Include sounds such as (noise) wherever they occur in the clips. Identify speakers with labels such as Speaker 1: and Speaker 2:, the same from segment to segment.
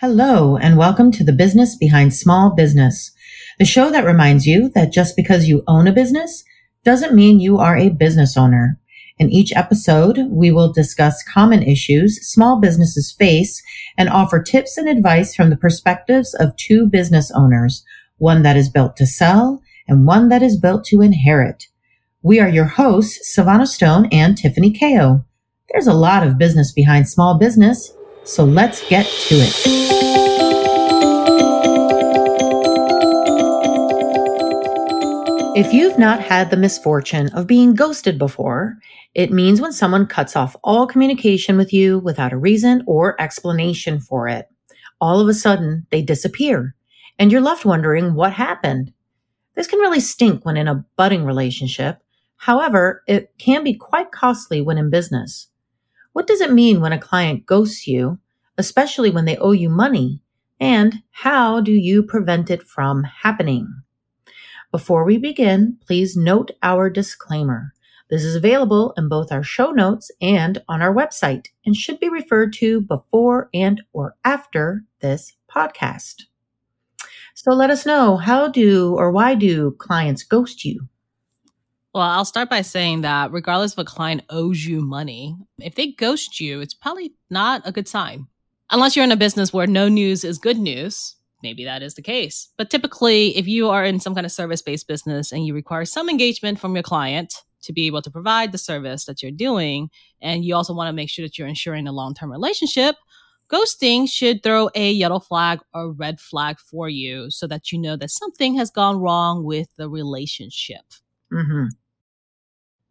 Speaker 1: Hello, and welcome to the Business Behind Small Business, the show that reminds you that just because you own a business doesn't mean you are a business owner. In each episode, we will discuss common issues small businesses face and offer tips and advice from the perspectives of two business owners, one that is built to sell and one that is built to inherit. We are your hosts, Sevana Stone and Tiffany Kao. There's a lot of business behind small business, so let's get to it. If you've not had the misfortune of being ghosted before, it means when someone cuts off all communication with you without a reason or explanation for it. All of a sudden, they disappear, and you're left wondering what happened. This can really stink when in a budding relationship. However, it can be quite costly when in business. What does it mean when a client ghosts you, especially when they owe you money? And how do you prevent it from happening? Before we begin, please note our disclaimer. This is available in both our show notes and on our website and should be referred to before and or after this podcast. So let us know how do or why do clients ghost you?
Speaker 2: Well, I'll start by saying that regardless if a client owes you money, if they ghost you, it's probably not a good sign. Unless you're in a business where no news is good news, maybe that is the case. But typically, if you are in some kind of service based business and you require some engagement from your client to be able to provide the service that you're doing, and you also want to make sure that you're ensuring a long term relationship, ghosting should throw a yellow flag or red flag for you so that you know that something has gone wrong with the relationship. Mm-hmm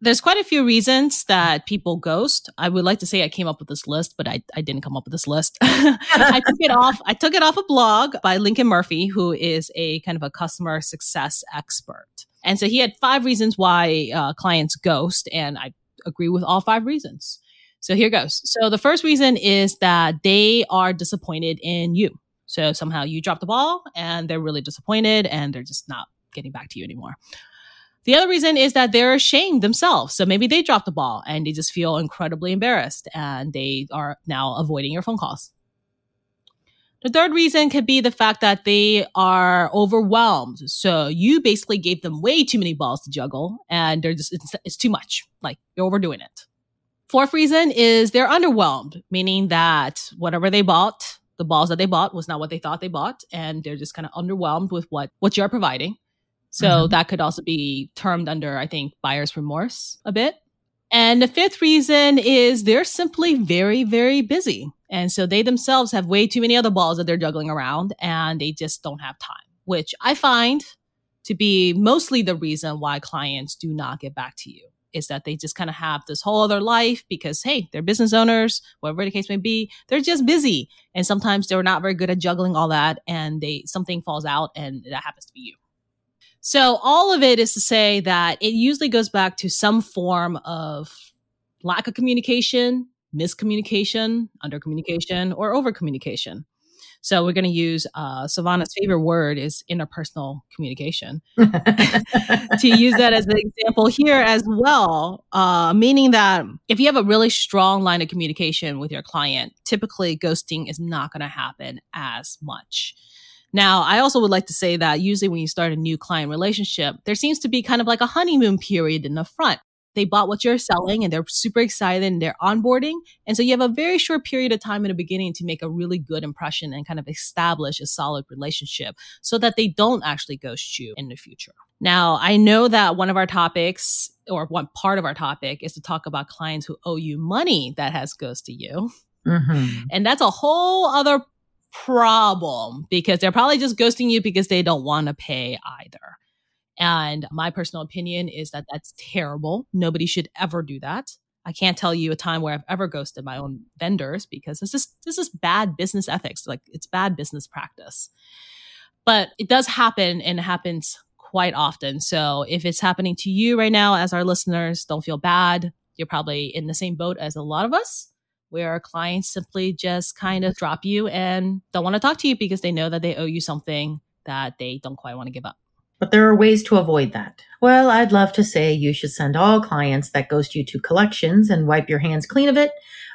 Speaker 2: there's quite a few reasons that people ghost. I would like to say I came up with this list, but I, I didn't come up with this list. (laughs) I took it off. I took it off a blog by Lincoln Murphy, who is a kind of a customer success expert. And so he had five reasons why uh, clients ghost, and I agree with all five reasons. So here goes. So the first reason is that they are disappointed in you. So somehow you drop the ball and they're really disappointed and they're just not getting back to you anymore. The other reason is that they're ashamed themselves. So maybe they dropped the ball and they just feel incredibly embarrassed and they are now avoiding your phone calls. The third reason could be the fact that they are overwhelmed. So you basically gave them way too many balls to juggle and they're just, it's, it's too much. Like you're overdoing it. Fourth reason is they're underwhelmed, meaning that whatever they bought, the balls that they bought was not what they thought they bought. And they're just kind of underwhelmed with what, what you're providing. So mm-hmm. that could also be termed under, I think, buyer's remorse a bit. And the fifth reason is they're simply very, very busy. And so they themselves have way too many other balls that they're juggling around and they just don't have time, which I find to be mostly the reason why clients do not get back to you is that they just kind of have this whole other life because, hey, they're business owners, whatever the case may be, they're just busy. And sometimes they're not very good at juggling all that and they, something falls out and that happens to be you. So all of it is to say that it usually goes back to some form of lack of communication, miscommunication, undercommunication, or overcommunication. So we're going to use uh, Sevana's favorite word is interpersonal communication (laughs) to use that as an example here as well. Uh, meaning that if you have a really strong line of communication with your client, typically ghosting is not going to happen as much. Now, I also would like to say that usually when you start a new client relationship, there seems to be kind of like a honeymoon period in the front. They bought what you're selling and they're super excited and they're onboarding. And so you have a very short period of time in the beginning to make a really good impression and kind of establish a solid relationship so that they don't actually ghost you in the future. Now, I know that one of our topics or one part of our topic is to talk about clients who owe you money that has ghosted you. Mm-hmm. And that's a whole other problem because they're probably just ghosting you because they don't want to pay either. And my personal opinion is that that's terrible. Nobody should ever do that. I can't tell you a time where I've ever ghosted my own vendors because this is this is bad business ethics. Like it's bad business practice. But it does happen and it happens quite often. So if it's happening to you right now as our listeners, don't feel bad. You're probably in the same boat as a lot of us where clients simply just kind of drop you and don't want to talk to you because they know that they owe you something that they don't quite want to give up.
Speaker 1: But there are ways to avoid that. Well, I'd love to say you should send all clients that ghost you to collections and wipe your hands clean of it.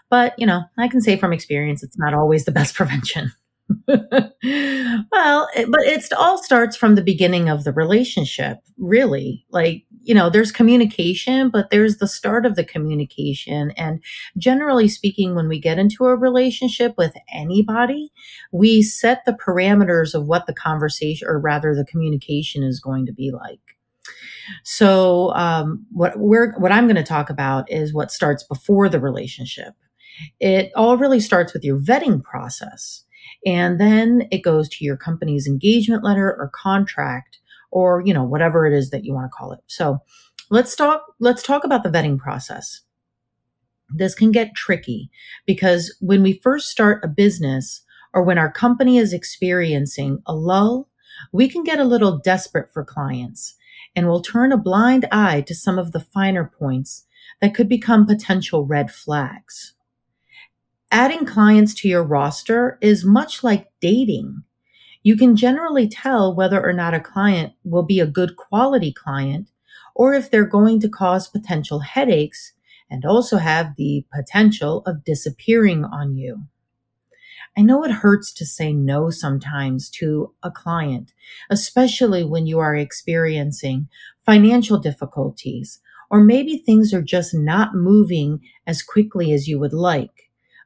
Speaker 1: But, you know, I can say from experience, it's not always the best (laughs) prevention. (laughs) well, it, but it all starts from the beginning of the relationship, really. Like, you know, there's communication, but there's the start of the communication. And generally speaking, when we get into a relationship with anybody, we set the parameters of what the conversation, or rather the communication is going to be like. So, um, what we're, what I'm going to talk about is what starts before the relationship. It all really starts with your vetting process. And then it goes to your company's engagement letter or contract or, you know, whatever it is that you want to call it. So let's talk, let's talk about the vetting process. This can get tricky because when we first start a business or when our company is experiencing a lull, we can get a little desperate for clients and will turn a blind eye to some of the finer points that could become potential red flags. Adding clients to your roster is much like dating. You can generally tell whether or not a client will be a good quality client or if they're going to cause potential headaches and also have the potential of disappearing on you. I know it hurts to say no sometimes to a client, especially when you are experiencing financial difficulties, or maybe things are just not moving as quickly as you would like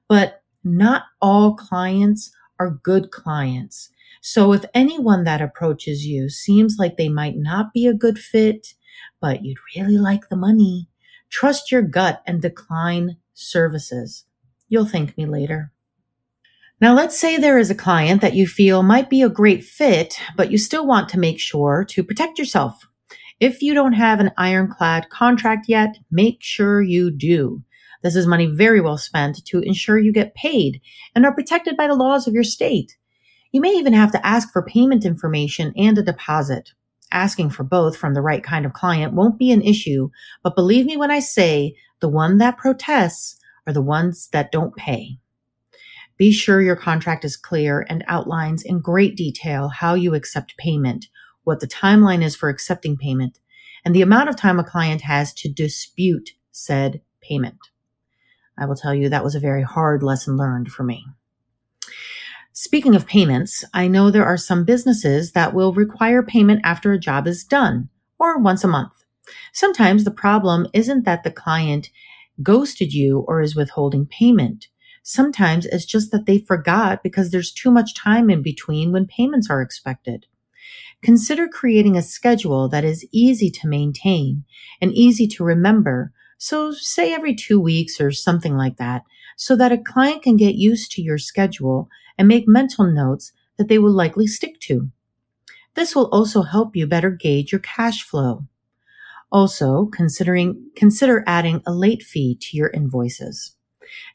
Speaker 1: but not all clients are good clients. So if anyone that approaches you seems like they might not be a good fit, but you'd really like the money, trust your gut and decline services. You'll thank me later. Now, let's say there is a client that you feel might be a great fit, but you still want to make sure to protect yourself. If you don't have an ironclad contract yet, make sure you do. This is money very well spent to ensure you get paid and are protected by the laws of your state. You may even have to ask for payment information and a deposit. Asking for both from the right kind of client won't be an issue, but believe me when I say the one that protests are the ones that don't pay. Be sure your contract is clear and outlines in great detail how you accept payment, what the timeline is for accepting payment, and the amount of time a client has to dispute said payment. I will tell you that was a very hard lesson learned for me. Speaking of payments, I know there are some businesses that will require payment after a job is done or once a month. Sometimes the problem isn't that the client ghosted you or is withholding payment. Sometimes it's just that they forgot because there's too much time in between when payments are expected. Consider creating a schedule that is easy to maintain and easy to remember so say every two weeks or something like that, so that a client can get used to your schedule and make mental notes that they will likely stick to. This will also help you better gauge your cash flow. Also, considering, consider adding a late fee to your invoices.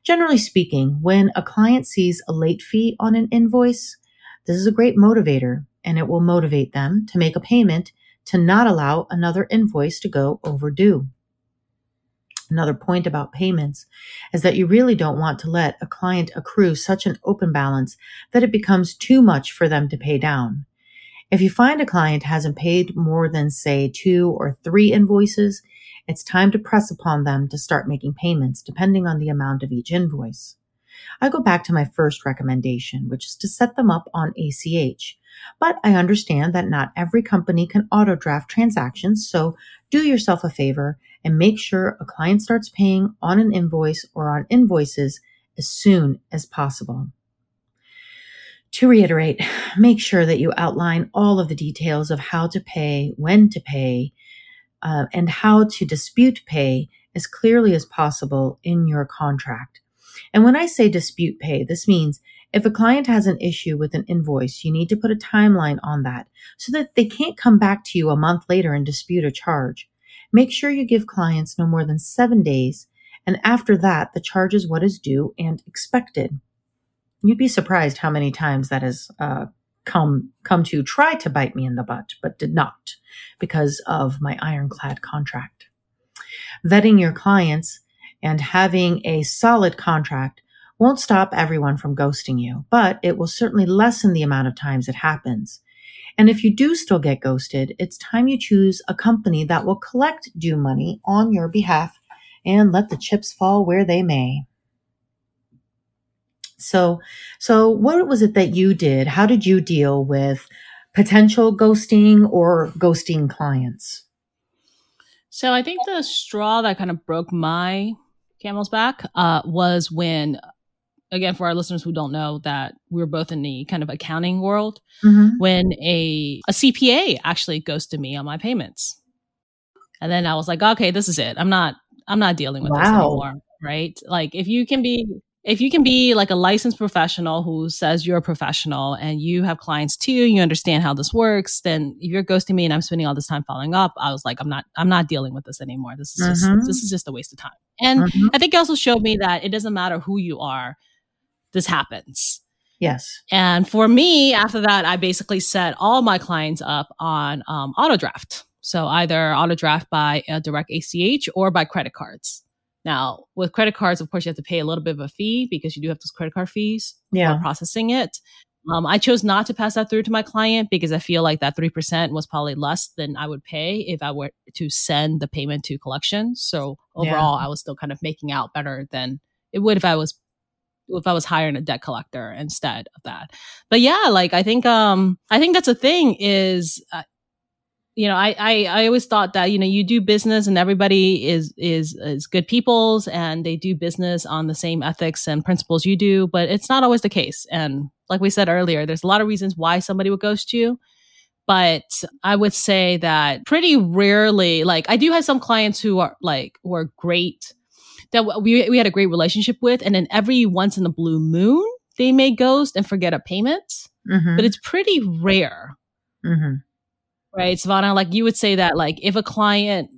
Speaker 1: Generally speaking, when a client sees a late fee on an invoice, this is a great motivator and it will motivate them to make a payment to not allow another invoice to go overdue. Another point about payments is that you really don't want to let a client accrue such an open balance that it becomes too much for them to pay down. If you find a client hasn't paid more than, say, two or three invoices, it's time to press upon them to start making payments depending on the amount of each invoice. I go back to my first recommendation, which is to set them up on ACH. But I understand that not every company can auto draft transactions, so do yourself a favor and make sure a client starts paying on an invoice or on invoices as soon as possible. To reiterate, make sure that you outline all of the details of how to pay, when to pay, uh, and how to dispute pay as clearly as possible in your contract. And when I say dispute pay, this means if a client has an issue with an invoice, you need to put a timeline on that so that they can't come back to you a month later and dispute a charge. Make sure you give clients no more than seven days, and after that, the charge is what is due and expected. You'd be surprised how many times that has uh, come come to try to bite me in the butt, but did not because of my ironclad contract. Vetting your clients and having a solid contract won't stop everyone from ghosting you, but it will certainly lessen the amount of times it happens. And if you do still get ghosted, it's time you choose a company that will collect due money on your behalf and let the chips fall where they may. So, so what was it that you did? How did you deal with potential ghosting or ghosting clients?
Speaker 2: So I think the straw that kind of broke my camel's back uh, was when, again, for our listeners who don't know that we were both in the kind of accounting world, mm-hmm. when a, a CPA actually ghosted me on my payments. And then I was like, okay, this is it. I'm not, I'm not dealing with wow. this anymore. Right. Like if you can be, if you can be like a licensed professional who says you're a professional and you have clients too, you understand how this works, then if you're ghosting me and I'm spending all this time following up, I was like, I'm not, I'm not dealing with this anymore. This is just, mm-hmm. this is just a waste of time. And mm-hmm. I think it also showed me that it doesn't matter who you are, this happens.
Speaker 1: Yes.
Speaker 2: And for me, after that, I basically set all my clients up on um, auto draft. So either auto draft by a direct ACH or by credit cards. Now, with credit cards, of course, you have to pay a little bit of a fee because you do have those credit card fees yeah. for processing it. Um, I chose not to pass that through to my client because I feel like that 3% was probably less than I would pay if I were to send the payment to collection. So overall, yeah. I was still kind of making out better than it would if I was if I was hiring a debt collector instead of that. But yeah, like I think um I think that's a thing is uh, you know, I, I, I always thought that, you know, you do business and everybody is, is, is good peoples and they do business on the same ethics and principles you do, but it's not always the case. And like we said earlier, there's a lot of reasons why somebody would ghost you. But I would say that pretty rarely, like I do have some clients who are like, who are great that we, we had a great relationship with. And then every once in a blue moon, they may ghost and forget a payment, mm-hmm. but it's pretty rare. Mm-hmm right Sevana like you would say that like if a client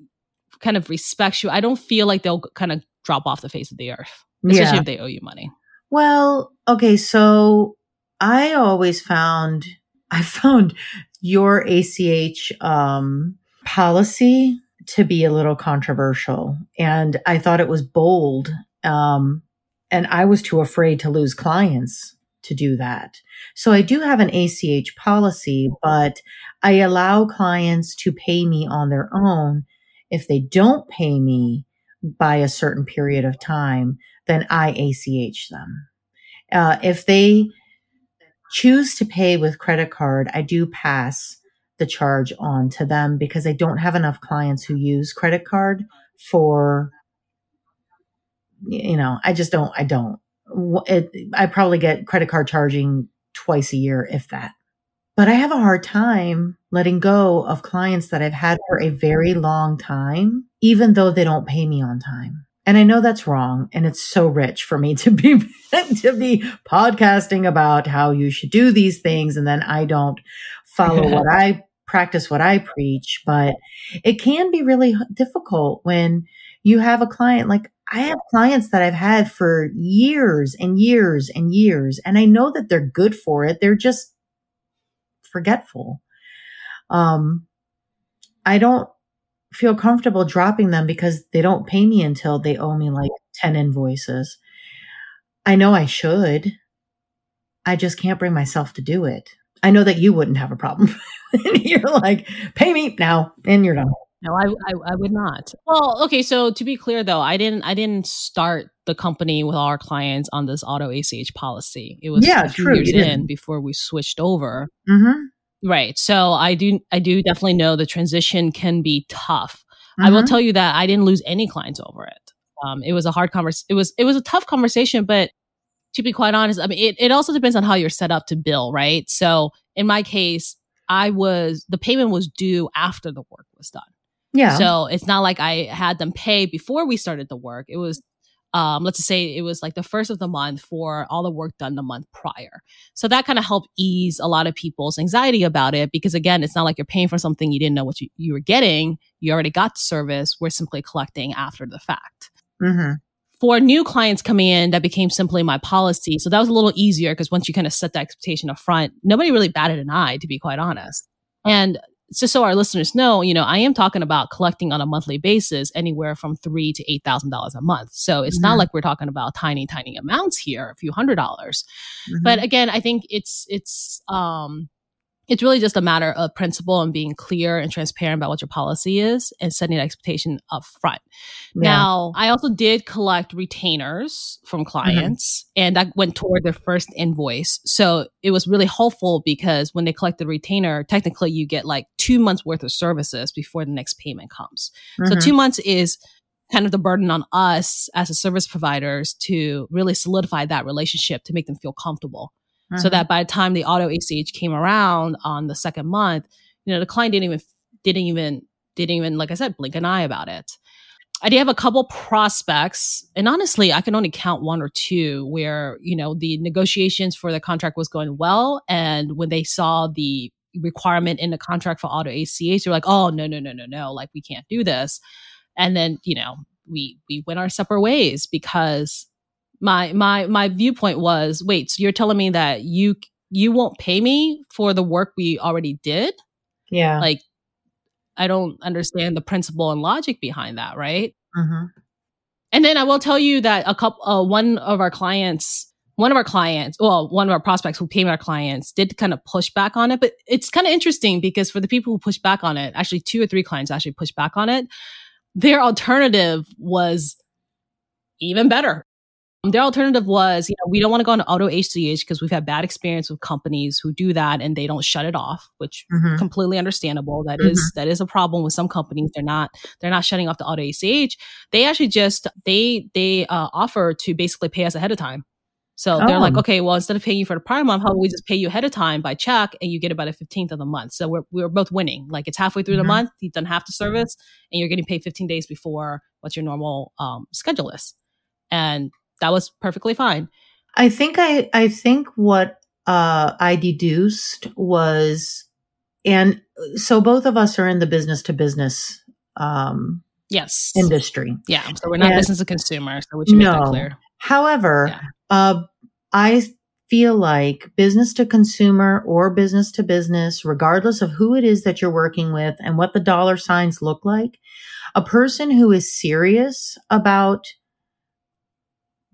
Speaker 2: kind of respects you i don't feel like they'll kind of drop off the face of the earth especially yeah. if they owe you money
Speaker 1: well okay so i always found (laughs) i found your ach um policy to be a little controversial and i thought it was bold um and i was too afraid to lose clients to do that. So I do have an ACH policy, but I allow clients to pay me on their own. If they don't pay me by a certain period of time, then I ACH them. Uh, if they choose to pay with credit card, I do pass the charge on to them because I don't have enough clients who use credit card for, you know, I just don't, I don't it, I probably get credit card charging twice a year, if that. But I have a hard time letting go of clients that I've had for a very long time, even though they don't pay me on time. And I know that's wrong. And it's so rich for me (laughs) to be, to be podcasting about how you should do these things. And then I don't follow (laughs) what I practice, what I preach. But it can be really difficult when you have a client like I have clients that I've had for years and years and years, and I know that they're good for it. They're just forgetful. Um, I don't feel comfortable dropping them because they don't pay me until they owe me like 10 invoices. I know I should. I just can't bring myself to do it. I know that you wouldn't have a problem. (laughs) you're like, pay me now, and you're done.
Speaker 2: No, I, I, I would not. Well, okay. So to be clear, though, I didn't I didn't start the company with our clients on this auto ACH policy. It was yeah, a few true, years in before we switched over. Mm-hmm. Right. So I do I do definitely know the transition can be tough. Mm-hmm. I will mm-hmm. tell you that I didn't lose any clients over it. Um, it was a hard conversation. It was it was a tough conversation, but to be quite honest, I mean, it, it also depends on how you're set up to bill, right? So in my case, I was the payment was due after the work was done. Yeah. So it's not like I had them pay before we started the work. It was, um, let's just say it was like the first of the month for all the work done the month prior. So that kind of helped ease a lot of people's anxiety about it because again, it's not like you're paying for something you didn't know what you, you were getting. You already got the service. We're simply collecting after the fact. Mm-hmm. For new clients coming in, that became simply my policy. So that was a little easier because once you kind of set the expectation up front, nobody really batted an eye, to be quite honest. And just so our listeners know, you know, I am talking about collecting on a monthly basis anywhere from three to eight thousand dollars a month. So it's mm-hmm. not like we're talking about tiny, tiny amounts here, a few hundred dollars. Mm-hmm. But again, I think it's it's um it's really just a matter of principle and being clear and transparent about what your policy is and setting an expectation up front. Yeah. Now, I also did collect retainers from mm-hmm. clients mm-hmm. and that went toward their first invoice. So it was really helpful because when they collect the retainer, technically you get like two months worth of services before the next payment comes. Mm-hmm. So two months is kind of the burden on us as a service providers to really solidify that relationship to make them feel comfortable mm-hmm. so that by the time the auto ACH came around on the second month, you know, the client didn't even, didn't even, didn't even, like I said, blink an eye about it. I did have a couple prospects, and honestly, I can only count one or two where, you know, the negotiations for the contract was going well. And when they saw the requirement in the contract for auto ACH, they're like, oh, no, no, no, no, no, like we can't do this. And then, you know, we we went our separate ways because my my my viewpoint was wait so you're telling me that you you won't pay me for the work we already did?
Speaker 1: Yeah.
Speaker 2: Like i don't understand the principle and logic behind that right? Mm-hmm. and then i will tell you that a couple uh, one of our clients one of our clients well one of our prospects who came our clients did kind of push back on it but it's kind of interesting because for the people who push back on it actually two or three clients actually pushed back on it their alternative was even better their alternative was, you know, we don't want to go on auto ACH because we've had bad experience with companies who do that and they don't shut it off, which mm-hmm. completely understandable. That mm-hmm. is that is a problem with some companies. They're not they're not shutting off the auto ACH. They actually just they they uh, offer to basically pay us ahead of time. So oh. they're like, oh. okay, well, instead of paying you for the prior month, how about we just pay you ahead of time by check and you get it by the 15th of the month? So we're, we're both winning. Like it's halfway through mm-hmm. the month, you've done half the service and you're getting paid 15 days before what your normal um, schedule is. And that was perfectly fine.
Speaker 1: I think I I think what uh, I deduced was, and so both of us are in the business to business um,
Speaker 2: yes
Speaker 1: industry.
Speaker 2: Yeah, so we're not and, business to consumer, so we should no. make that clear.
Speaker 1: However, yeah. uh, I feel like business to consumer or business to business, regardless of who it is that you're working with and what the dollar signs look like, a person who is serious about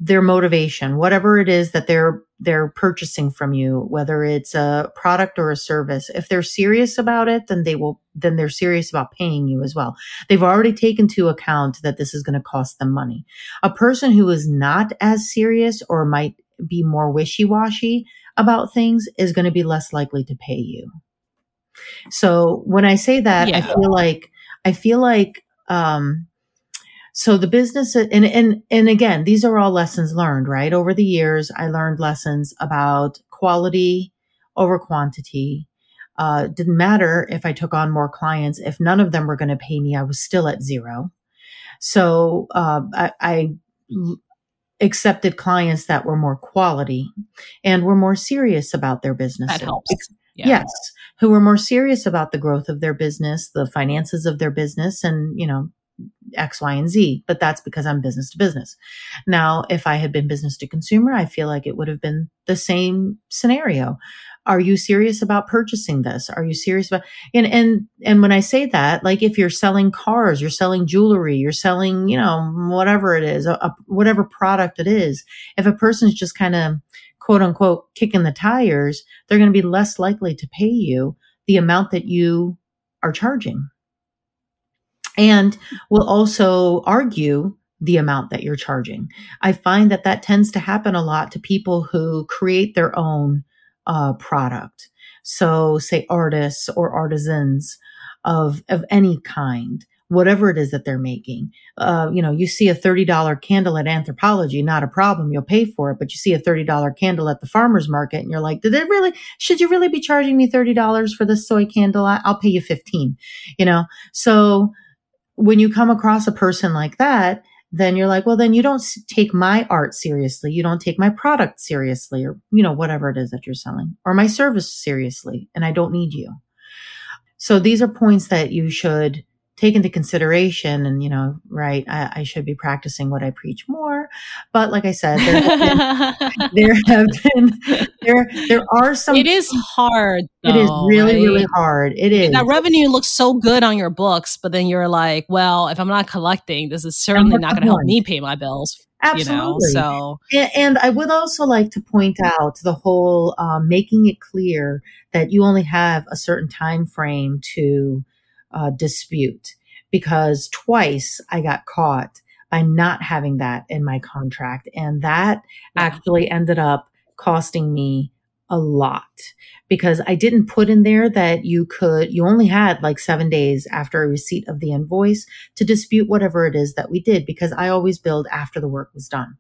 Speaker 1: their motivation, whatever it is that they're they're purchasing from you, whether it's a product or a service. If they're serious about it, then they will then they're serious about paying you as well. They've already taken into account that this is going to cost them money. A person who is not as serious or might be more wishy-washy about things is going to be less likely to pay you. So when I say that, yeah. I feel like I feel like um so the business and and and again, these are all lessons learned, right? Over the years, I learned lessons about quality over quantity. Uh, didn't matter if I took on more clients. If none of them were going to pay me, I was still at zero. So uh, I, I accepted clients that were more quality and were more serious about their business.
Speaker 2: That helps.
Speaker 1: Yeah. Yes, who were more serious about the growth of their business, the finances of their business, and you know X, Y, and Z, but that's because I'm business to business. Now, if I had been business to consumer, I feel like it would have been the same scenario. Are you serious about purchasing this? Are you serious about, and, and, and when I say that, like if you're selling cars, you're selling jewelry, you're selling, you know, whatever it is, a, a, whatever product it is, if a person's just kind of quote unquote kicking the tires, they're going to be less likely to pay you the amount that you are charging and will also argue the amount that you're charging. I find that that tends to happen a lot to people who create their own uh, product. So, say artists or artisans of of any kind, whatever it is that they're making. Uh, you know, you see a thirty dollar candle at Anthropologie, not a problem. You'll pay for it. But you see a thirty dollar candle at the farmers market, and you're like, did it really? Should you really be charging me thirty dollars for this soy candle? I'll pay you fifteen. You know, so when you come across a person like that, then you're like, well, then you don't take my art seriously. You don't take my product seriously or, you know, whatever it is that you're selling or my service seriously. And I don't need you. So these are points that you should take into consideration and you know right I, I, should be practicing what i preach more but like i said there have been (laughs) there, have been, there, there are some
Speaker 2: it is hard though,
Speaker 1: it is really right? really hard it is
Speaker 2: that revenue looks so good on your books but then you're like well if i'm not collecting this is certainly not going to help me pay my bills
Speaker 1: Absolutely.
Speaker 2: You know? So,
Speaker 1: and, and, I would also like to point out the whole um, making it clear that you only have a certain time frame to uh, dispute, because twice I got caught by not having that in my contract, and that yeah. actually ended up costing me a lot because I didn't put in there that you could, you only had like seven days after a receipt of the invoice to dispute whatever it is that we did because I always billed after the work was done.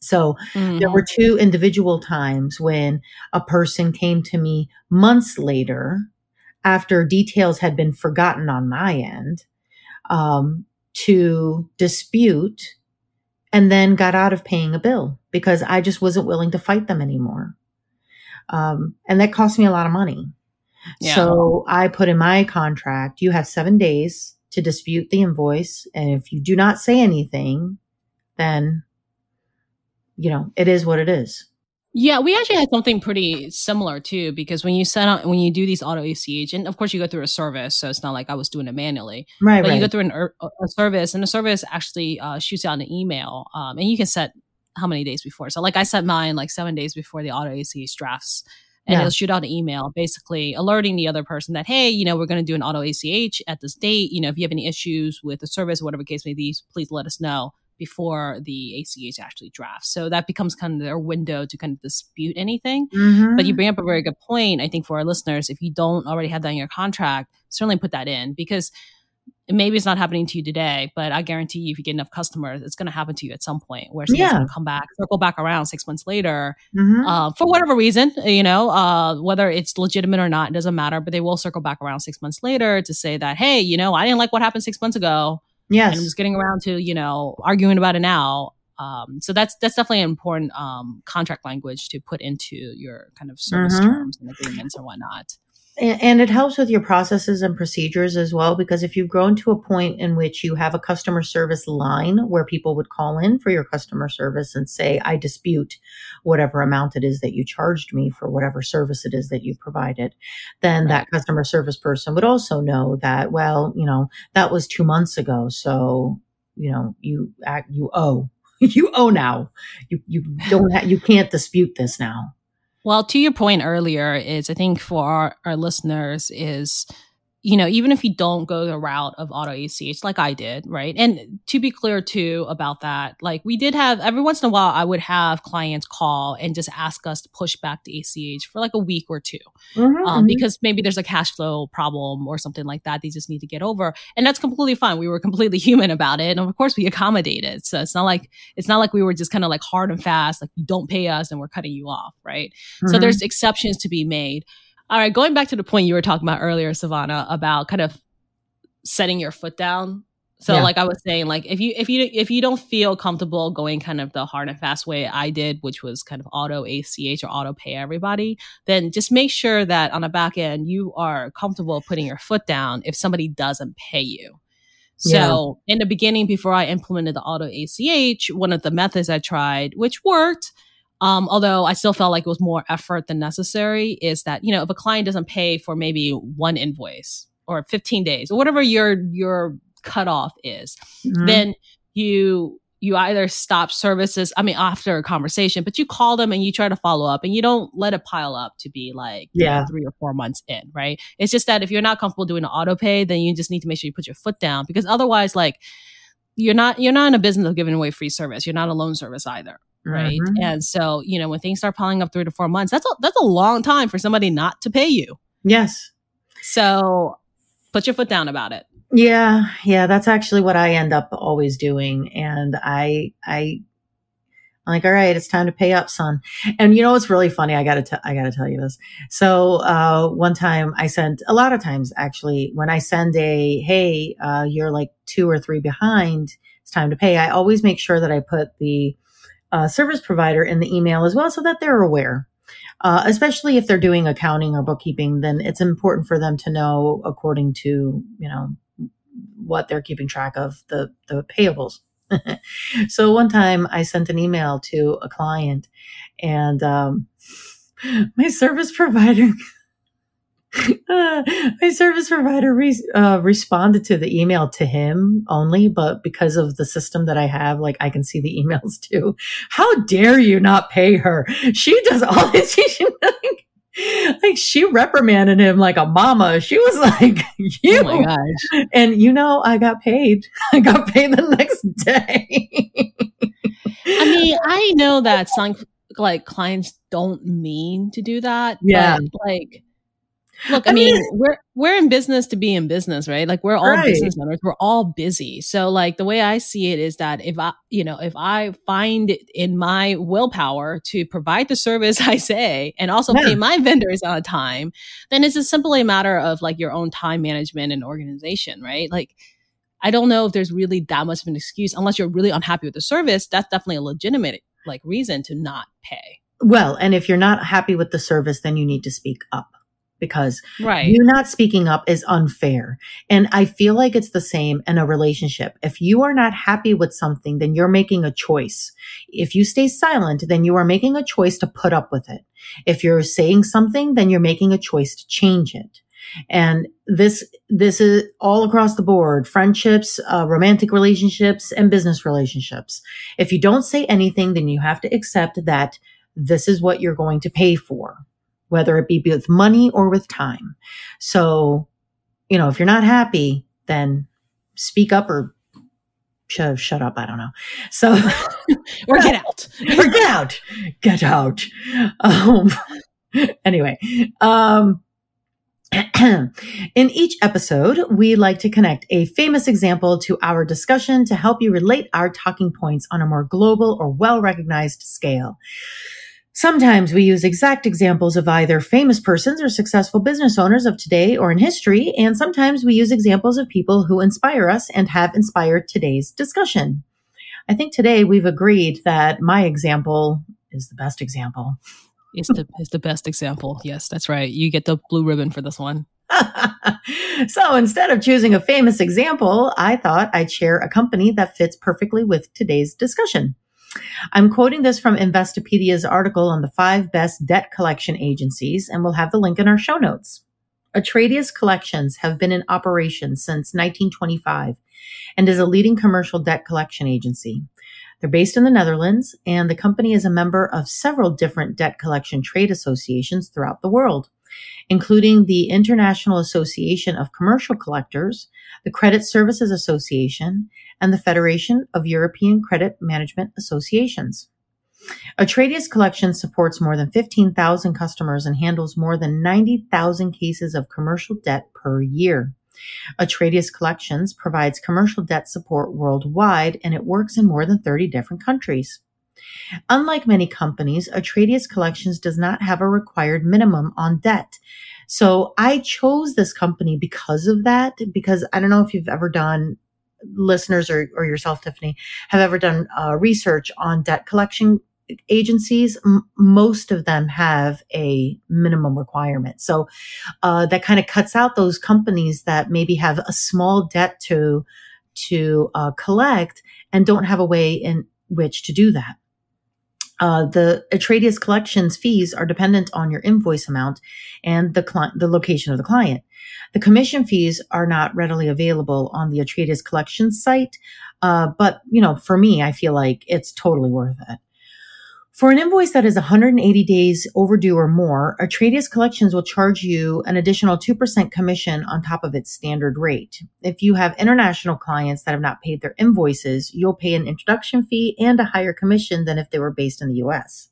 Speaker 1: So mm-hmm. there were two individual times when a person came to me months later after details had been forgotten on my end um, to dispute and then got out of paying a bill because I just wasn't willing to fight them anymore. Um, and that cost me a lot of money. Yeah. So I put in my contract, you have seven days to dispute the invoice. And if you do not say anything, then, you know, it is what it is.
Speaker 2: Yeah, we actually had something pretty similar too, because when you set up, when you do these auto ACH, and of course you go through a service, so it's not like I was doing it manually.
Speaker 1: Right,
Speaker 2: but
Speaker 1: right.
Speaker 2: you go through an, er, a service, and the service actually uh, shoots out an email, um, and you can set how many days before. So like I set mine like seven days before the auto ACH drafts. And yeah. it'll shoot out an email basically alerting the other person that, hey, you know, we're going to do an auto ACH at this date. You know, if you have any issues with the service, whatever case may be, please let us know before the ACH actually drafts. So that becomes kind of their window to kind of dispute anything. Mm-hmm. But you bring up a very good point, I think, for our listeners. If you don't already have that in your contract, certainly put that in because maybe it's not happening to you today, but I guarantee you, if you get enough customers, it's going to happen to you at some point where someone's yeah. going to come back, circle back around six months later, mm-hmm. uh, for whatever reason, you know, uh, whether it's legitimate or not, it doesn't matter, but they will circle back around six months later to say that, hey, you know, I didn't like what happened six months ago.
Speaker 1: Yes.
Speaker 2: And I'm just getting around to, you know, arguing about it now. Um, so that's that's definitely an important um, contract language to put into your kind of service mm-hmm. terms and agreements and whatnot
Speaker 1: and it helps with your processes and procedures as well because if you've grown to a point in which you have a customer service line where people would call in for your customer service and say i dispute whatever amount it is that you charged me for whatever service it is that you provided then that customer service person would also know that well you know that was 2 months ago so you know you act you owe (laughs) you owe now. You you don't ha- you can't dispute this now
Speaker 2: well, to your point earlier, is I think for our, our listeners is you know, even if you don't go the route of auto ACH like I did, right? And to be clear too about that, like we did have every once in a while, I would have clients call and just ask us to push back the ACH for like a week or 2 mm-hmm, um, mm-hmm. because maybe there's a cash flow problem or something like that. They just need to get over, and that's completely fine. We were completely (laughs) human about it, and of course we accommodated. So it's not like it's not like we were just kind of like hard and fast, like you don't pay us and we're cutting you off, right? Mm-hmm. So there's exceptions to be made. All right, going back to the point you were talking about earlier, Sevana, about kind of setting your foot down. So yeah. like I was saying, like if you if you if you don't feel comfortable going kind of the hard and fast way I did, which was kind of auto ACH or auto pay everybody, then just make sure that on the back end you are comfortable putting your foot down if somebody doesn't pay you. So yeah. in the beginning, before I implemented the auto ACH, one of the methods I tried, which worked, um, although I still felt like it was more effort than necessary, is that, you know, if a client doesn't pay for maybe one invoice or 15 days or whatever your, your cutoff is, mm-hmm. then you, you either stop services, I mean, after a conversation, but you call them and you try to follow up and you don't let it pile up to be like yeah. Know, three or four months in, right? It's just that if you're not comfortable doing an auto pay, then you just need to make sure you put your foot down because otherwise, like, you're not you're not in a business of giving away free service. You're not a loan service either right? Mm-hmm. And so, you know, when things start piling up three to four months, that's a, that's a long time for somebody not to pay you.
Speaker 1: Yes.
Speaker 2: So put your foot down about it.
Speaker 1: Yeah, yeah, that's actually what I end up always doing, and I, I, I'm like, all right, it's time to pay up, son. And you know what's really funny? I gotta, t- I gotta tell you this. So, uh, one time I sent a lot of times actually when I send a, hey, uh, you're like two or three behind, it's time to pay. I always make sure that I put the uh, service provider in the email as well so that they're aware. Uh, especially if they're doing accounting or bookkeeping, then it's important for them to know according to, you know, what they're keeping track of the, the payables. (laughs) so one time I sent an email to a client and, um, (laughs) my service provider Uh, (laughs) my service provider re- uh, responded to the email to him only, but because of the system that I have, like I can see the emails (laughs) too. How dare you not pay her? She does all this. (laughs) She, like, like she reprimanded him like a mama. She was like, "You." Oh my gosh! And you know, I got paid. I got paid the next day.
Speaker 2: I mean, I know that some like clients don't mean to do that. Yeah, like Look, I, I mean, mean, we're we're in business to be in business, right? Like we're all right. business owners. We're all busy. So like the way I see it is that if I, you know, if I find it in my willpower to provide the service (laughs) I say and also yeah. pay my vendors on time, then it's just simply a matter of like your own time management and organization, right? Like I don't know if there's really that much of an excuse unless you're really unhappy with the service. That's definitely a legitimate like reason to not pay.
Speaker 1: Well, and if you're not happy with the service, then you need to speak up because
Speaker 2: right.
Speaker 1: you not speaking up is unfair. And I feel like it's the same in a relationship. If you are not happy with something, then you're making a choice. If you stay silent, then you are making a choice to put up with it. If you're saying something, then you're making a choice to change it. And this, this is all across the board, friendships, uh, romantic relationships and business relationships. If you don't say anything, then you have to accept that this is what you're going to pay for whether it be with money or with time. So, you know, if you're not happy, then speak up or shut, shut up. I don't know. So, (laughs)
Speaker 2: or get out, (laughs)
Speaker 1: or get out, get out. Um, (laughs) anyway, um, (clears throat) in each episode, we like to connect a famous example to our discussion to help you relate our talking points on a more global or well recognized scale. Sometimes we use exact examples of either famous persons or successful business owners of today or in history, and sometimes we use examples of people who inspire us and have inspired today's discussion. I think today we've agreed that my example is the best example.
Speaker 2: Is the is the best example. Yes, that's right. You get the blue ribbon for this one. (laughs)
Speaker 1: so instead of choosing a famous example, I thought I'd share a company that fits perfectly with today's discussion. I'm quoting this from Investopedia's article on the five best debt collection agencies, and we'll have the link in our show notes. Atradius Collections have been in operation since 1925 and is a leading commercial debt collection agency. They're based in the Netherlands, and the company is a member of several different debt collection trade associations throughout the world, including the International Association of Commercial Collectors, the Credit Services Association, and the Federation of European Credit Management Associations. Atradius Collection supports more than 15,000 customers and handles more than 90,000 cases of commercial debt per year. Atradius Collections provides commercial debt support worldwide and it works in more than 30 different countries. Unlike many companies, Atradius Collections does not have a required minimum on debt. So I chose this company because of that, because I don't know if you've ever done listeners or, or yourself, Tiffany, have ever done uh, research on debt collection agencies, m- most of them have a minimum requirement. So uh, that kind of cuts out those companies that maybe have a small debt to to uh, collect and don't have a way in which to do that. Uh, the Atradius collections fees are dependent on your invoice amount and the the location of the client. The commission fees are not readily available on the Atradius collections site, uh, but you know, for me, I feel like it's totally worth it. For an invoice that is 180 days overdue or more, Atradius Collections will charge you an additional 2% commission on top of its standard rate. If you have international clients that have not paid their invoices, you'll pay an introduction fee and a higher commission than if they were based in the US.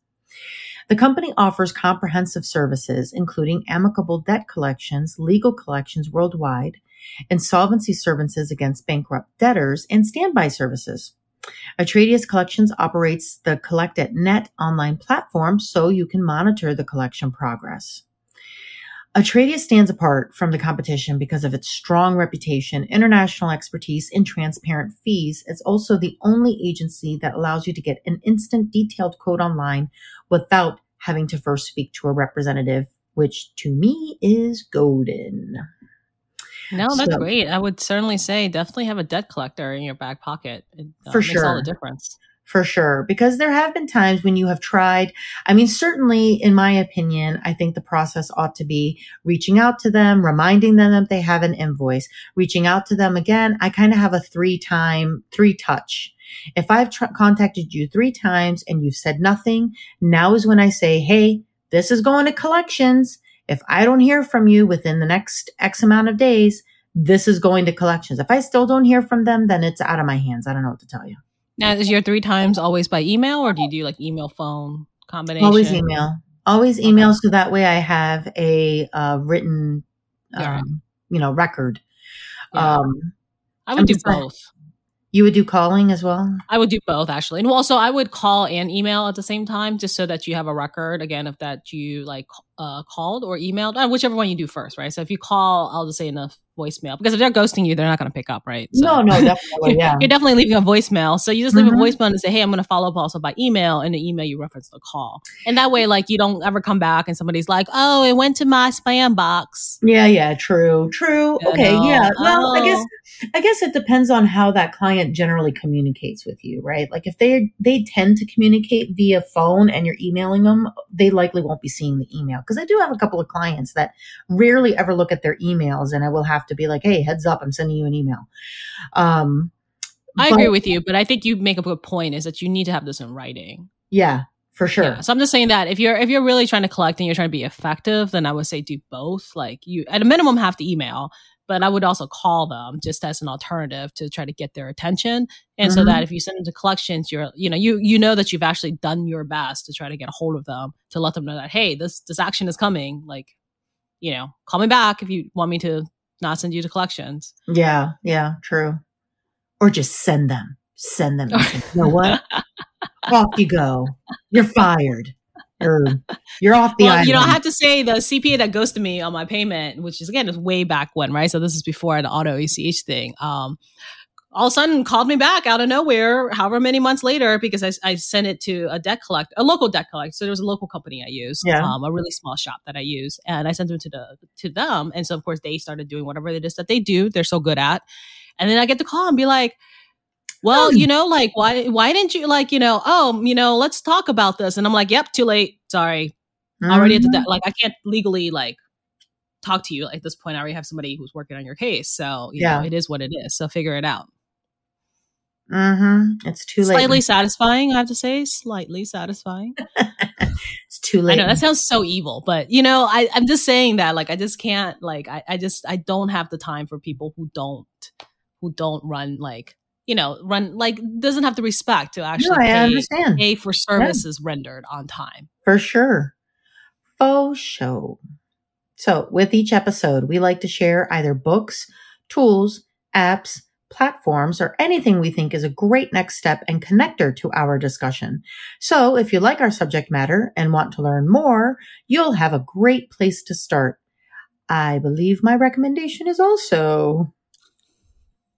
Speaker 1: The company offers comprehensive services, including amicable debt collections, legal collections worldwide, insolvency services against bankrupt debtors, and standby services. Atradius Collections operates the Collect at Net online platform so you can monitor the collection progress. Atradius stands apart from the competition because of its strong reputation, international expertise, and transparent fees. It's also the only agency that allows you to get an instant detailed quote online without having to first speak to a representative, which to me is golden.
Speaker 2: No, that's great. I would certainly say definitely have a debt collector in your back pocket. It,
Speaker 1: uh, for sure,
Speaker 2: all the difference.
Speaker 1: for sure. Because there have been times when you have tried. I mean, certainly in my opinion, I think the process ought to be reaching out to them, reminding them that they have an invoice, reaching out to them again. I kind of have a three time, three touch. If I've tr- contacted you three times and you've said nothing, now is when I say, Hey, this is going to collections. If I don't hear from you within the next X amount of days, this is going to collections. If I still don't hear from them, then it's out of my hands. I don't know what to tell you.
Speaker 2: Now, is your three times always by email or do you do like email phone combination?
Speaker 1: Always email. Always email. Okay. So that way I have a uh, written, um, you know, record.
Speaker 2: Yeah. Um, I would I'm do both.
Speaker 1: You would do calling as well?
Speaker 2: I would do both actually. And also I would call and email at the same time just so that you have a record again of that you like uh, called or emailed, uh, whichever one you do first, right? So if you call, I'll just say enough voicemail because if they're ghosting you, they're not going to pick up, right? So
Speaker 1: no, no, (laughs) definitely, yeah.
Speaker 2: you're definitely leaving a voicemail. So you just leave mm-hmm. a voicemail and say, "Hey, I'm going to follow up also by email," and the email you reference the call, and that way, like you don't ever come back and somebody's like, "Oh, it went to my spam box."
Speaker 1: Yeah, yeah, true, true. You okay, know? yeah. Well, oh. I guess I guess it depends on how that client generally communicates with you, right? Like if they they tend to communicate via phone and you're emailing them, they likely won't be seeing the email because I do have a couple of clients that rarely ever look at their emails, and I will have to be like, "Hey, heads up, I'm sending you an email." Um,
Speaker 2: I but, agree with you, but I think you make a good point is that you need to have this in writing.
Speaker 1: Yeah, for sure.
Speaker 2: Yeah, so I'm just saying that if you're if you're really trying to collect and you're trying to be effective, then I would say do both. Like you at a minimum have to email, but I would also call them just as an alternative to try to get their attention. And mm-hmm. so that mm-hmm. if you send them to collections, you're, you know, you, you know that you've actually done your best to try to get a hold of them to let them know that, Hey, this, this action is coming. Like, you know, call me back if you want me to not send you to collections.
Speaker 1: Yeah. Yeah. True. Or just send them, send them. (laughs) you know what? Off you go. You're fired or (laughs) you're off the
Speaker 2: well,
Speaker 1: island.
Speaker 2: You know, I have to say the CPA that goes to me on my payment, which is again is way back when, right? So this is before the auto ACH thing. Um, all of a sudden called me back out of nowhere, however many months later, because I, I sent it to a debt collect, a local debt collect. So there was a local company I used, yeah. um, a really small shop that I use, and I sent them to the to them. And so of course they started doing whatever it is that they do. They're so good at. And then I get the call and be like, well, you know, like why why didn't you like, you know, oh, you know, let's talk about this. And I'm like, yep, too late. Sorry. Mm-hmm. Already at that. like I can't legally like talk to you at this point. I already have somebody who's working on your case. So, you yeah. know, it is what it is. So figure it out.
Speaker 1: Mm-hmm. It's too
Speaker 2: late. Slightly satisfying, I have to say. Slightly satisfying. (laughs)
Speaker 1: it's too late.
Speaker 2: I know that sounds so evil, but you know, I, I'm just saying that like I just can't like I, I just I don't have the time for people who don't who don't run like you know, run like doesn't have the respect to actually no, I pay, understand. pay for services yeah. rendered on time.
Speaker 1: For sure. Faux show. So with each episode, we like to share either books, tools, apps, platforms, or anything we think is a great next step and connector to our discussion. So if you like our subject matter and want to learn more, you'll have a great place to start. I believe my recommendation is also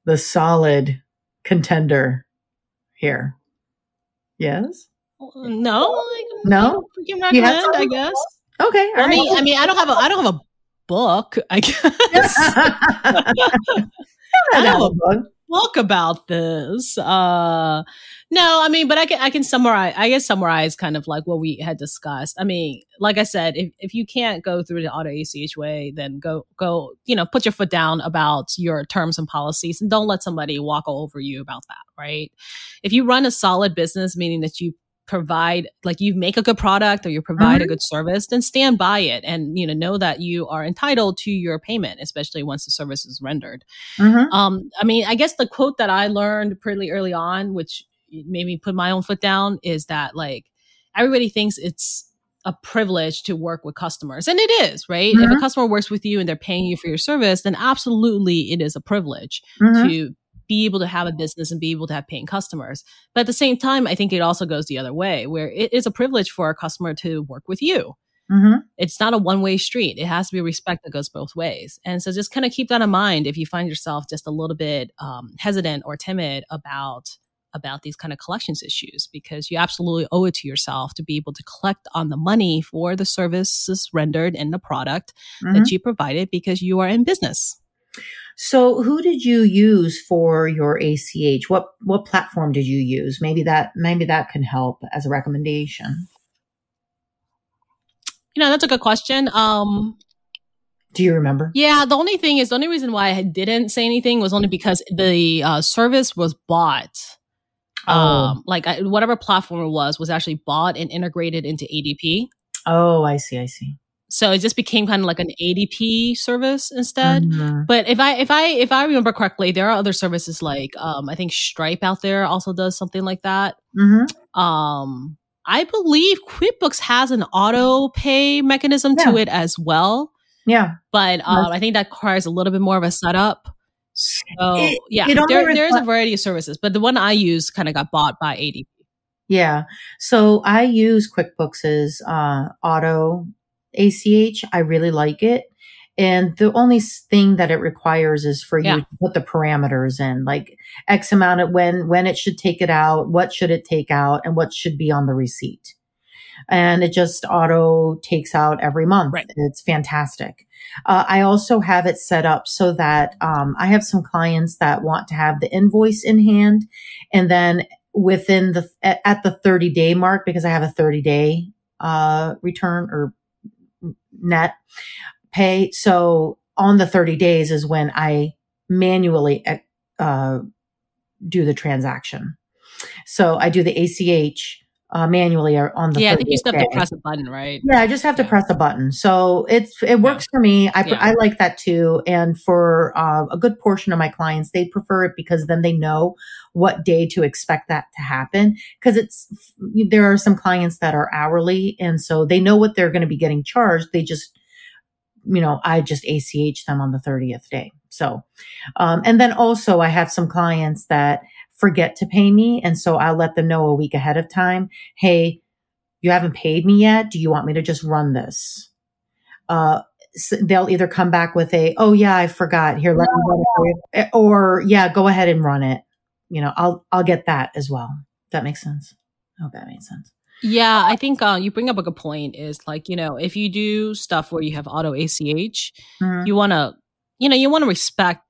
Speaker 1: the solid contender here. Yes.
Speaker 2: No.
Speaker 1: no.
Speaker 2: You can recommend, I guess.
Speaker 1: Okay.
Speaker 2: I mean, I mean, I don't have a, I don't have a book. I guess. (laughs) I have a book book about this. Uh, no, I mean, but I can, I can summarize, I guess summarize kind of like what we had discussed. I mean, like I said, if, if you can't go through the auto ACH way, then go, go, you know, put your foot down about your terms and policies and don't let somebody walk all over you about that, right? If you run a solid business, meaning that you provide like you make a good product or you provide mm-hmm. a good service then stand by it and you know know that you are entitled to your payment especially once the service is rendered mm-hmm. um i mean i guess the quote that i learned pretty early on which made me put my own foot down is that like everybody thinks it's a privilege to work with customers. And it is, right? Mm-hmm. If a mm-hmm. customer works with you and they're paying you for your service, then absolutely it is a privilege mm-hmm. to be able to have a business and be able to have paying customers. But at the same time, I think it also goes the other way where it is a privilege for a customer to work with you. Mm-hmm. It's not a one way street. It has to be respect that goes both ways. And so just kind of keep that in mind if you find yourself just a little bit um, hesitant or timid about about these kind of collections issues because you absolutely owe it to yourself to be able to collect on the money for the services rendered in the product mm-hmm. that you provided because you are in business.
Speaker 1: So, who did you use for your ACH? What what platform did you use? Maybe that maybe that can help as a recommendation.
Speaker 2: You know, that's a good question. Um,
Speaker 1: do you remember?
Speaker 2: Yeah, the only thing is the only reason why I didn't say anything was only because the uh, service was bought. Oh. Um, like I, whatever platform it was was actually bought and integrated into ADP.
Speaker 1: Oh, I see. I see.
Speaker 2: So it just became kind of like an ADP service instead. Mm-hmm. But if I if I if I remember correctly, there are other services like um, I think Stripe out there also does something like that. Mm-hmm. Um, I believe QuickBooks has an auto pay mechanism yeah. to it as well.
Speaker 1: Yeah.
Speaker 2: But um, I think that requires a little bit more of a setup. So it, yeah, it there, there's a variety of services, but the one I use kind of got bought by ADP.
Speaker 1: Yeah. So I use QuickBooks' uh, auto ACH. I really like it. And the only thing that it requires is for yeah. you to put the parameters in, like X amount of when, when it should take it out, what should it take out, and what should be on the receipt and it just auto takes out every month. Right. It's fantastic. Uh, I also have it set up so that um, I have some clients that want to have the invoice in hand, and then within the at, at the 30 day mark because I have a 30 day uh, return or net pay. So on the 30 days is when I manually uh, do the transaction. So I do the ACH uh, manually or on the
Speaker 2: yeah. I think you just have to press a button, right?
Speaker 1: Yeah, I just have yeah. to press a button. So it's it works yeah. for me. I yeah. I like that too. And for uh, a good portion of my clients, they prefer it because then they know what day to expect that to happen. Because it's there are some clients that are hourly, and so they know what they're going to be getting charged. They just you know, I just ACH them on the 30th day. So, um, and then also I have some clients that forget to pay me. And so I'll let them know a week ahead of time. Hey, you haven't paid me yet. Do you want me to just run this? Uh, so they'll either come back with a, oh yeah, I forgot. Here, let me run it for you. Eh, or yeah, go ahead and run it. You know, I'll, I'll get that as well. That makes sense. I hope that makes sense.
Speaker 2: Yeah, I think uh, you bring up a good point. Is like you know if you do stuff where you have auto ACH, mm-hmm. you want to you know you want to respect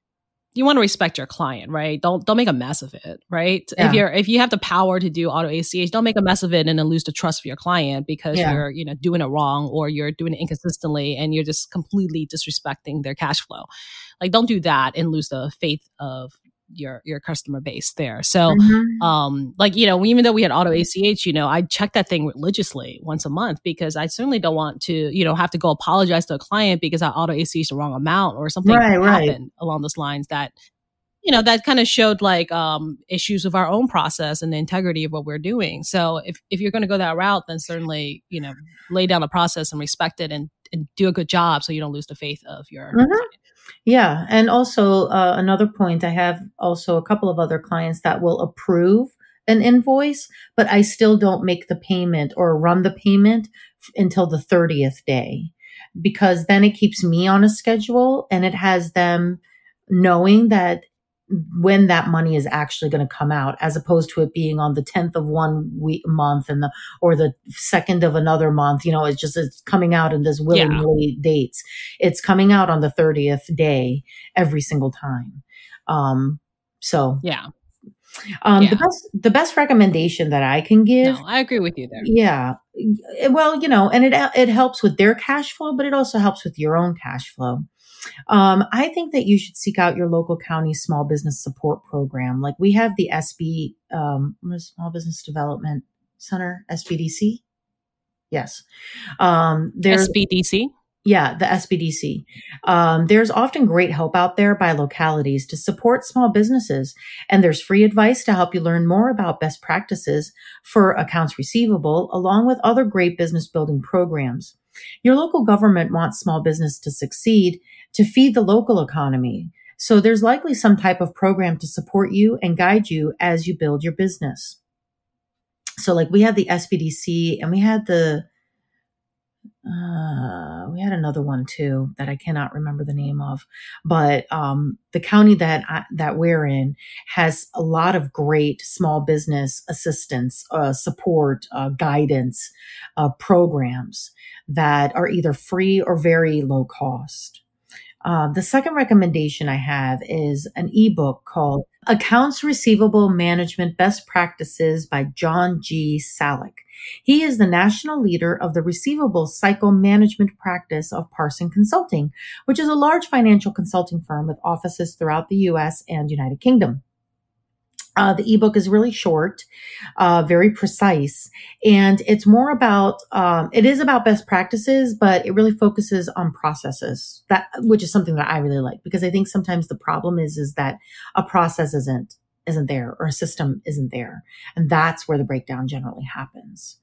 Speaker 2: you want to respect your client, right? Don't don't make a mess of it, right? Yeah. If you're if you have the power to do auto ACH, don't make a mess of it and then lose the trust of your client because yeah. you're you know doing it wrong or you're doing it inconsistently and you're just completely disrespecting their cash flow. Like don't do that and lose the faith of your your customer base there. So mm-hmm. um like you know even though we had auto ACH, you know, I check that thing religiously once a month because I certainly don't want to, you know, have to go apologize to a client because I auto ACH the wrong amount or something right, happened right. along those lines that you know that kind of showed like um issues of our own process and the integrity of what we're doing. So if if you're going to go that route then certainly, you know, lay down the process and respect it and and do a good job so you don't lose the faith of your mm-hmm.
Speaker 1: Yeah. And also, uh, another point, I have also a couple of other clients that will approve an invoice, but I still don't make the payment or run the payment f- until the 30th day because then it keeps me on a schedule and it has them knowing that when that money is actually going to come out as opposed to it being on the 10th of one week month and the or the second of another month you know it's just it's coming out in this willy-nilly yeah. dates it's coming out on the 30th day every single time um so
Speaker 2: yeah
Speaker 1: um, yeah. the best the best recommendation that I can give.
Speaker 2: No, I agree with you there.
Speaker 1: Yeah. Well, you know, and it it helps with their cash flow, but it also helps with your own cash flow. Um, I think that you should seek out your local county small business support program. Like we have the SB, um, Small Business Development Center, SBDC. Yes.
Speaker 2: Um, there's SBDC.
Speaker 1: Yeah, the SBDC. Um, there's often great help out there by localities to support small businesses, and there's free advice to help you learn more about best practices for accounts receivable, along with other great business building programs. Your local government wants small business to succeed to feed the local economy. So there's likely some type of program to support you and guide you as you build your business. So like we had the SBDC and we had the, uh, we had another one too that I cannot remember the name of, but um, the county that I, that we're in has a lot of great small business assistance, uh, support, uh, guidance, uh, programs that are either free or very low cost. Uh, the second recommendation I have is an ebook called Accounts Receivable Management Best Practices by John G. Salek. He is the national leader of the receivable cycle management practice of Parson Consulting, which is a large financial consulting firm with offices throughout the US and United Kingdom. Uh, the ebook is really short, uh, very precise, and it's more about. Um, it is about best practices, but it really focuses on processes. That which is something that I really like because I think sometimes the problem is is that a process isn't isn't there or a system isn't there, and that's where the breakdown generally happens.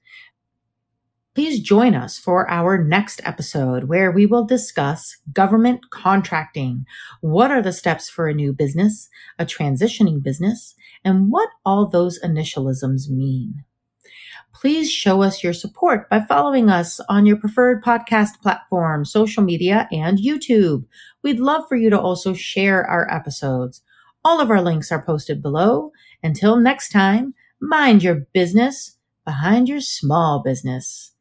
Speaker 1: Please join us for our next episode where we will discuss government contracting. What are the steps for a new business, a transitioning business, and what all those initialisms mean? Please show us your support by following us on your preferred podcast platform, social media, and YouTube. We'd love for you to also share our episodes. All of our links are posted below. Until next time, mind your business behind your small business.